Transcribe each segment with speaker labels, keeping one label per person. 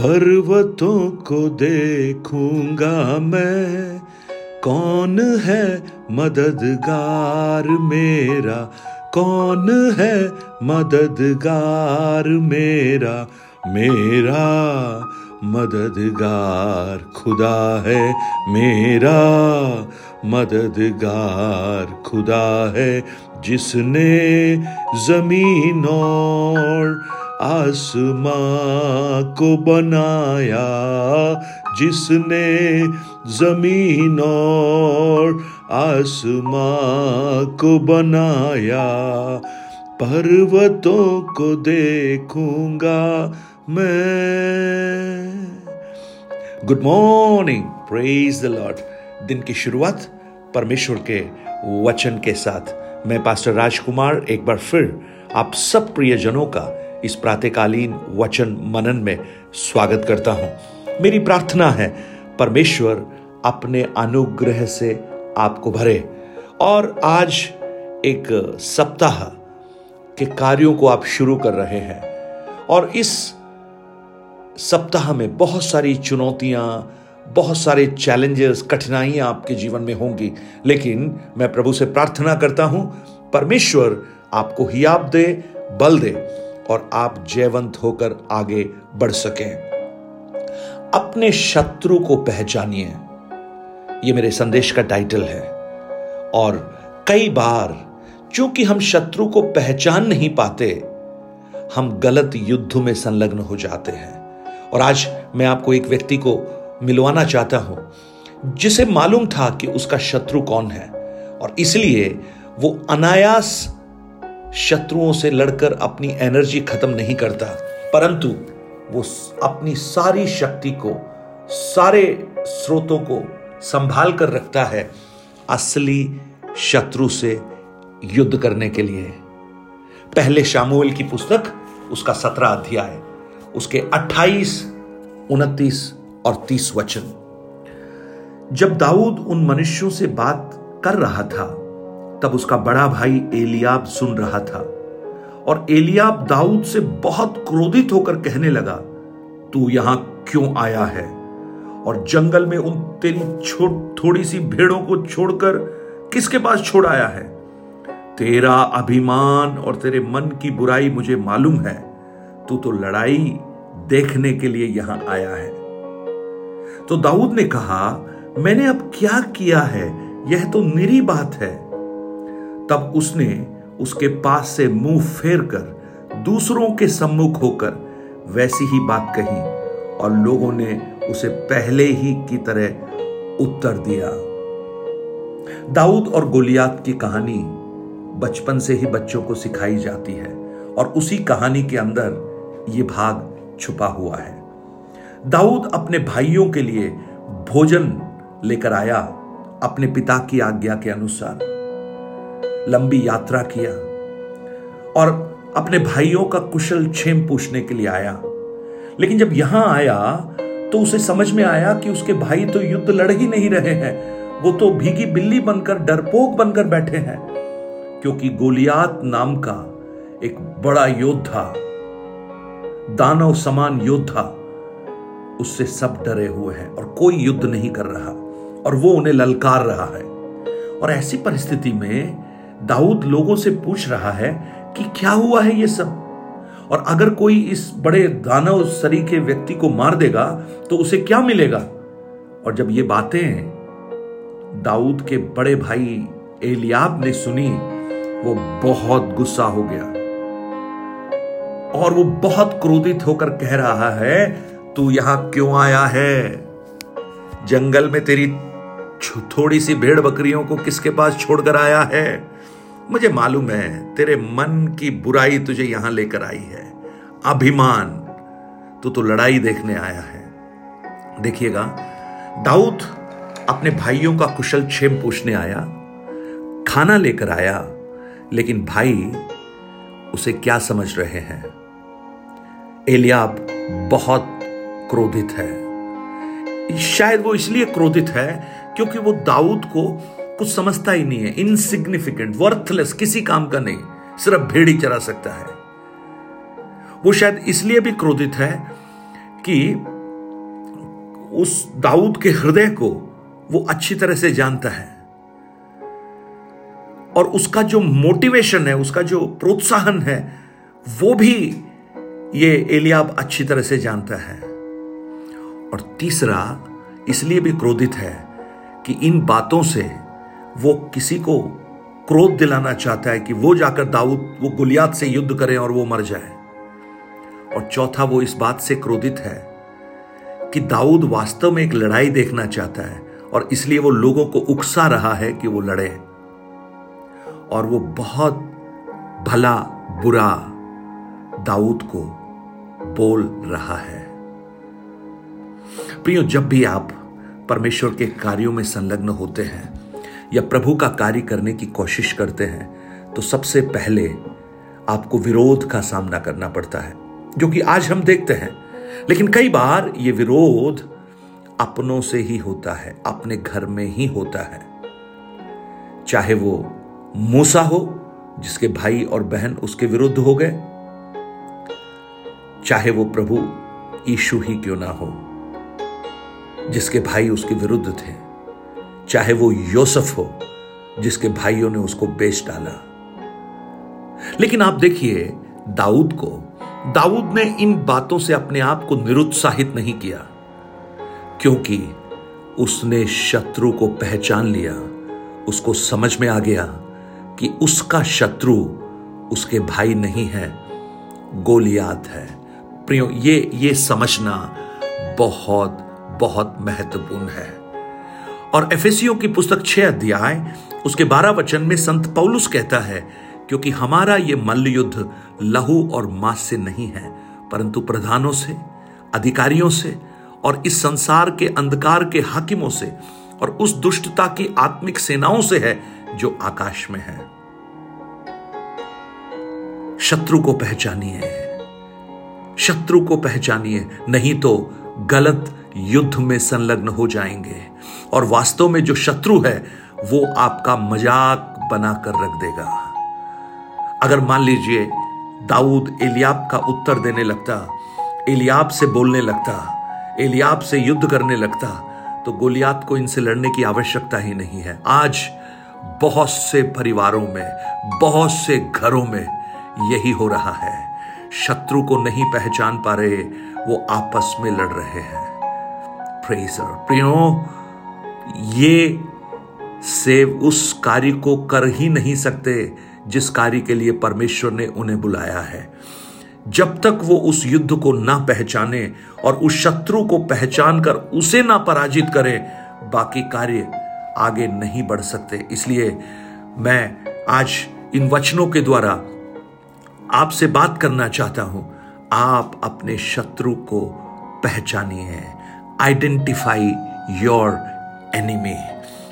Speaker 1: पर्वतों को देखूँगा मैं। कौन है मददगार मेरा? कौन है मददगार मेरा? मेरा मददगार खुदा है। मेरा मददगार खुदा है। जिसने ज़मीन और आसमां को बनाया, जिसने ज़मीन और आसमां को बनाया। पर्वतों को देखूँगा मैं। Good morning praise the Lord दिन की शुरुआत परमेश्वर के वचन के साथ। मैं पास्टर राजकुमार, एक बार फिर आप सब प्रियजनों का इस प्रातकालीन वचन मनन में स्वागत करता हूँ। मेरी प्रार्थना है, परमेश्वर अपने अनुग्रह से आपको भरे। और आज एक सप्ताह के कार्यों को आप शुरू कर रहे हैं। और इस सप्ताह में बहुत सारी चुनौतियाँ, बहुत सारे चैलेंजेस, कठिनाइयाँ आपके जीवन में होंगी। लेकिन मैं प्रभु से प्रार्थना करता हूँ, परमेश्वर आपको हियाब दे, बल दे। और आप जयवंत होकर आगे बढ़ सकें। अपने शत्रु को पहचानिए। ये मेरे संदेश का टाइटल है। और कई बार, चूँकि हम शत्रु को पहचान नहीं पाते, हम गलत युद्ध में संलग्न हो जाते हैं। और आज मैं आपको एक व्यक्ति को मिलवाना चाहता हूँ, जिसे मालूम था कि उसका शत्रु कौन है। और इसलिए वो अनायास शत्रुओं से लड़कर अपनी एनर्जी खत्म नहीं करता। परंतु वो अपनी सारी शक्ति को, सारे स्रोतों को संभाल कर रखता है असली शत्रु से युद्ध करने के लिए। पहले शामुएल की पुस्तक, उसका सत्रह अध्याय, उसके अट्ठाईस, उनतीस और तीस वचन। जब दाऊद उन मनुष्यों से बात कर रहा था तब उसका बड़ा भाई एलियाब सुन रहा था। और एलियाब दाऊद से बहुत क्रोधित होकर कहने लगा, तू यहाँ क्यों आया है? और जंगल में उन तेरी छोट थोड़ी सी भेड़ों को छोड़कर किसके पास छोड़ आया है? तेरा अभिमान और तेरे मन की बुराई मुझे मालूम है। तू तो लड़ाई देखने के लिए यहाँ आया है। तो दाऊद ने कहा, मैंने अब क्या किया है? यह तो निरी बात है। तब उसने उसके पास से मुँह फेर कर दूसरों के सम्मुख होकर वैसी ही बात कही और लोगों ने उसे पहले ही की तरह उत्तर दिया। दाऊद और गोलियात की कहानी बचपन से ही बच्चों को सिखाई जाती है और उसी कहानी के अंदर ये भाग छुपा हुआ है। दाऊद अपने भाइयों के लिए भोजन लेकर आया अपने पिता की आज्ञा के अनुसार। लंबी यात्रा किया और अपने भाइयों का कुशल क्षेम पूछने के लिए आया। लेकिन जब यहाँ आया तो उसे समझ में आया कि उसके भाई तो युद्ध लड़ ही नहीं रहे हैं। वो तो भीगी बिल्ली बनकर, डरपोक बनकर बैठे हैं, क्योंकि गोलियात नाम का एक बड़ा योद्धा, दानव समान योद्धा, उससे सब डरे हुए हैं और कोई युद्ध नहीं कर रहा और वो उन्हें ललकार रहा है। और ऐसी परिस्थिति में दाऊद लोगों से पूछ रहा है कि क्या हुआ है ये सब? और अगर कोई इस बड़े दानव सरी के व्यक्ति को मार देगा तो उसे क्या मिलेगा? और जब ये बातें दाऊद के बड़े भाई एलियाब ने सुनी, वो बहुत गुस्सा हो गया। और वो बहुत क्रोधित होकर कह रहा है, तू यहाँ क्यों आया है? जंगल में तेरी थोड़ी सी भेड़ बकरियों को किसके पास छोड़कर आया है? मुझे मालूम है, तेरे मन की बुराई तुझे यहाँ लेकर आई है। अभिमान, तू तो लड़ाई देखने आया है। देखिएगा, दाऊद अपने भाइयों का कुशल क्षेम पूछने आया, खाना लेकर आया, लेकिन भाई उसे क्या समझ रहे हैं? एलियाब बहुत क्रोधित है। शायद वो इसलिए क्रोधित है क्योंकि वो दाऊद को कुछ समझता ही नहीं है इनसिग्निफिकेंट वर्थलेस किसी काम का नहीं, सिर्फ़ भेड़ ही चरा सकता है। वो शायद इसलिए भी क्रोधित है कि उस दाऊद के हृदय को वो अच्छी तरह से जानता है। और उसका जो मोटिवेशन है, उसका जो प्रोत्साहन है, वो भी ये एलियाब अच्छी तरह से जानता है। और तीसरा इसलिए भी क्रोधित है कि इन बातों से वो किसी को क्रोध दिलाना चाहता है कि वो जाकर दाऊद, वो गुलियात से युद्ध करें और वो मर जाए। और चौथा, वो इस बात से क्रोधित है कि दाऊद वास्तव में एक लड़ाई देखना चाहता है और इसलिए वो लोगों को उकसा रहा है कि वो लड़े। और वो बहुत भला, बुरा दाऊद को बोल रहा है। प्रियो, जब भी आप परमेश्वर के कार्यों में संलग्न होते हैं या प्रभु का कार्य करने की कोशिश करते हैं तो सबसे पहले आपको विरोध का सामना करना पड़ता है, जो कि आज हम देखते हैं। लेकिन कई बार ये विरोध अपनों से ही होता है, अपने घर में ही होता है। चाहे वो मूसा हो, जिसके भाई और बहन उसके विरुद्ध हो गए, चाहे वो प्रभु ईशु ही क्यों ना हो, जिसके भाई उसके विरुद्ध थे। चाहे वो योसफ हो, जिसके भाइयों ने उसको बेच डाला। लेकिन आप देखिए, दाऊद को, दाऊद ने इन बातों से अपने आप को निरुत्साहित नहीं किया, क्योंकि उसने शत्रु को पहचान लिया। उसको समझ में आ गया कि उसका शत्रु उसके भाई नहीं है, गोलियात है। प्रियो, ये ये समझना बहुत बहुत महत्वपूर्ण है। और एफएसियो की पुस्तक छह अध्याय, उसके बारह वचन में संत पौलुस कहता है, क्योंकि हमारा ये मल्ल युद्ध लहू और मांस से नहीं है, परंतु प्रधानों से, अधिकारियों से और इस संसार के अंधकार के हाकिमों से और उस दुष्टता की आत्मिक सेनाओं से है जो आकाश में है। शत्रु को पहचानिए। शत्रु को पहचानिए, नहीं तो गलत युद्ध में संलग्न हो जाएँगे। और वास्तव में जो शत्रु है, वो आपका मज़ाक बनाकर रख देगा। अगर मान लीजिए, दाऊद एलियाब का उत्तर देने लगता, एलियाब से बोलने लगता, एलियाब से युद्ध करने लगता तो गोलियात को इनसे लड़ने की आवश्यकता ही नहीं है। आज बहुत से परिवारों में, बहुत से घरों में यही हो रहा है। शत्रु को नहीं पहचान पा रहे, वो आपस में लड़ रहे हैं। प्रेसर प्रियो, ये से उस कार्य को कर ही नहीं सकते जिस कार्य के लिए परमेश्वर ने उन्हें बुलाया है। जब तक वो उस युद्ध को ना पहचाने और उस शत्रु को पहचान कर उसे ना पराजित करें, बाकी कार्य आगे नहीं बढ़ सकते। इसलिए मैं आज इन वचनों के द्वारा आपसे बात करना चाहता हूँ। आप अपने शत्रु को पहचानिए। आइडेंटिफाई योर एनिमी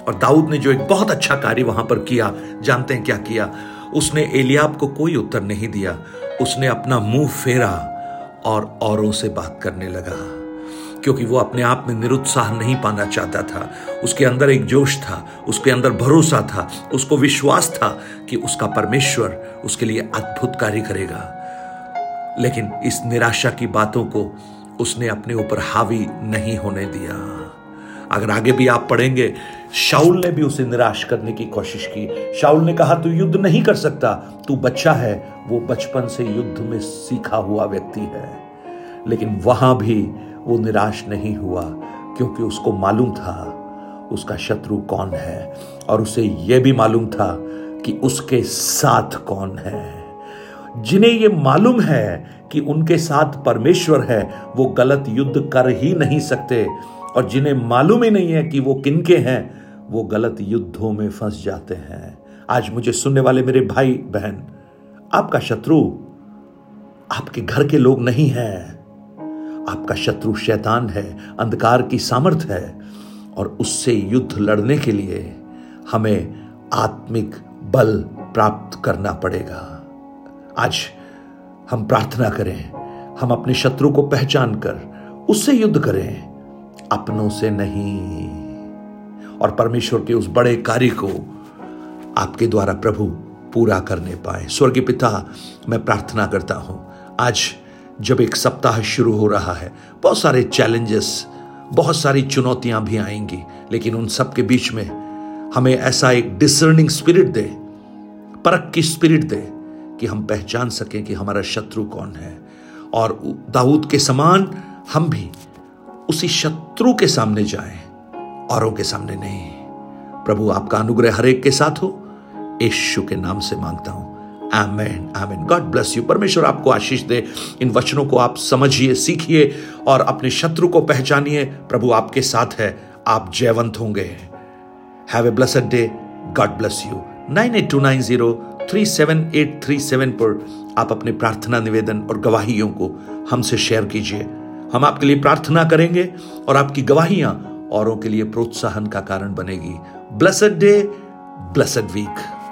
Speaker 1: और दाऊद ने जो एक बहुत अच्छा कार्य वहाँ पर किया, जानते हैं क्या किया? उसने एलियाब को कोई उत्तर नहीं दिया। उसने अपना मुँह फेरा और औरों से बात करने लगा। क्योंकि वो अपने आप में निरुत्साह नहीं पाना चाहता था। उसके अंदर एक जोश था, उसके अंदर भरोसा था, उसको विश्वास था कि उसका परमेश्वर उसके लिए अद्भुत कार्य करेगा। लेकिन इस निराशा की बातों को उसने अपने ऊपर हावी नहीं होने दिया। अगर आगे भी आप पढ़ेंगे शाउल ने भी उसे निराश करने की कोशिश की। शाउल ने कहा, तू युद्ध नहीं कर सकता। तू बच्चा है। वो बचपन से युद्ध में सीखा हुआ व्यक्ति है। लेकिन वहाँ भी वो निराश नहीं हुआ, क्योंकि उसको मालूम था, उसका शत्रु कौन है। और उसे यह भी मालूम था कि उसके साथ कौन है। जिन्हें ये मालूम है कि उनके साथ परमेश्वर है, वो गलत युद्ध कर ही नहीं सकते। और जिन्हें मालूम ही नहीं है कि वो किनके हैं, वो गलत युद्धों में फंस जाते हैं। आज मुझे सुनने वाले मेरे भाई, बहन, आपका शत्रु आपके घर के लोग नहीं है। आपका शत्रु शैतान है, अंधकार की सामर्थ है। और उससे युद्ध लड़ने के लिए हमें आत्मिक बल प्राप्त करना पड़ेगा। आज हम प्रार्थना करें, हम अपने शत्रु को पहचान कर उससे युद्ध करें। अपनों से नहीं। और परमेश्वर के उस बड़े कार्य को आपके द्वारा प्रभु पूरा करने पाए। स्वर्गीय पिता, मैं प्रार्थना करता हूँ, आज जब एक सप्ताह शुरू हो रहा है, बहुत सारे चैलेंजेस, बहुत सारी चुनौतियाँ भी आएँगी, लेकिन उन सब के बीच में हमें ऐसा एक डिसर्निंग स्पिरिट दे, परख की स्पिरिट दे कि हम पहचान सकें कि हमारा शत्रु कौन है। और दाऊद के समान हम भी उसी शत्रु के सामने जाएँ, औरों के सामने नहीं। प्रभु, आपका अनुग्रह हरेक के साथ हो। यीशु के नाम से माँगता हूँ। Amen amen. God bless you परमेश्वर आपको आशीष दे। इन वचनों को आप समझिए, सीखिए और अपने शत्रु को पहचानिए। प्रभु आपके साथ है। आप जयवंत होंगे। Have a blessed day God bless you nine eight two nine zero three seven eight three seven पर आप अपने प्रार्थना निवेदन और गवाहियों को हमसे शेयर कीजिए। हम आपके लिए प्रार्थना करेंगे और आपकी गवाहियाँ औरों के लिए प्रोत्साहन का कारण बनेगी। Blessed day blessed week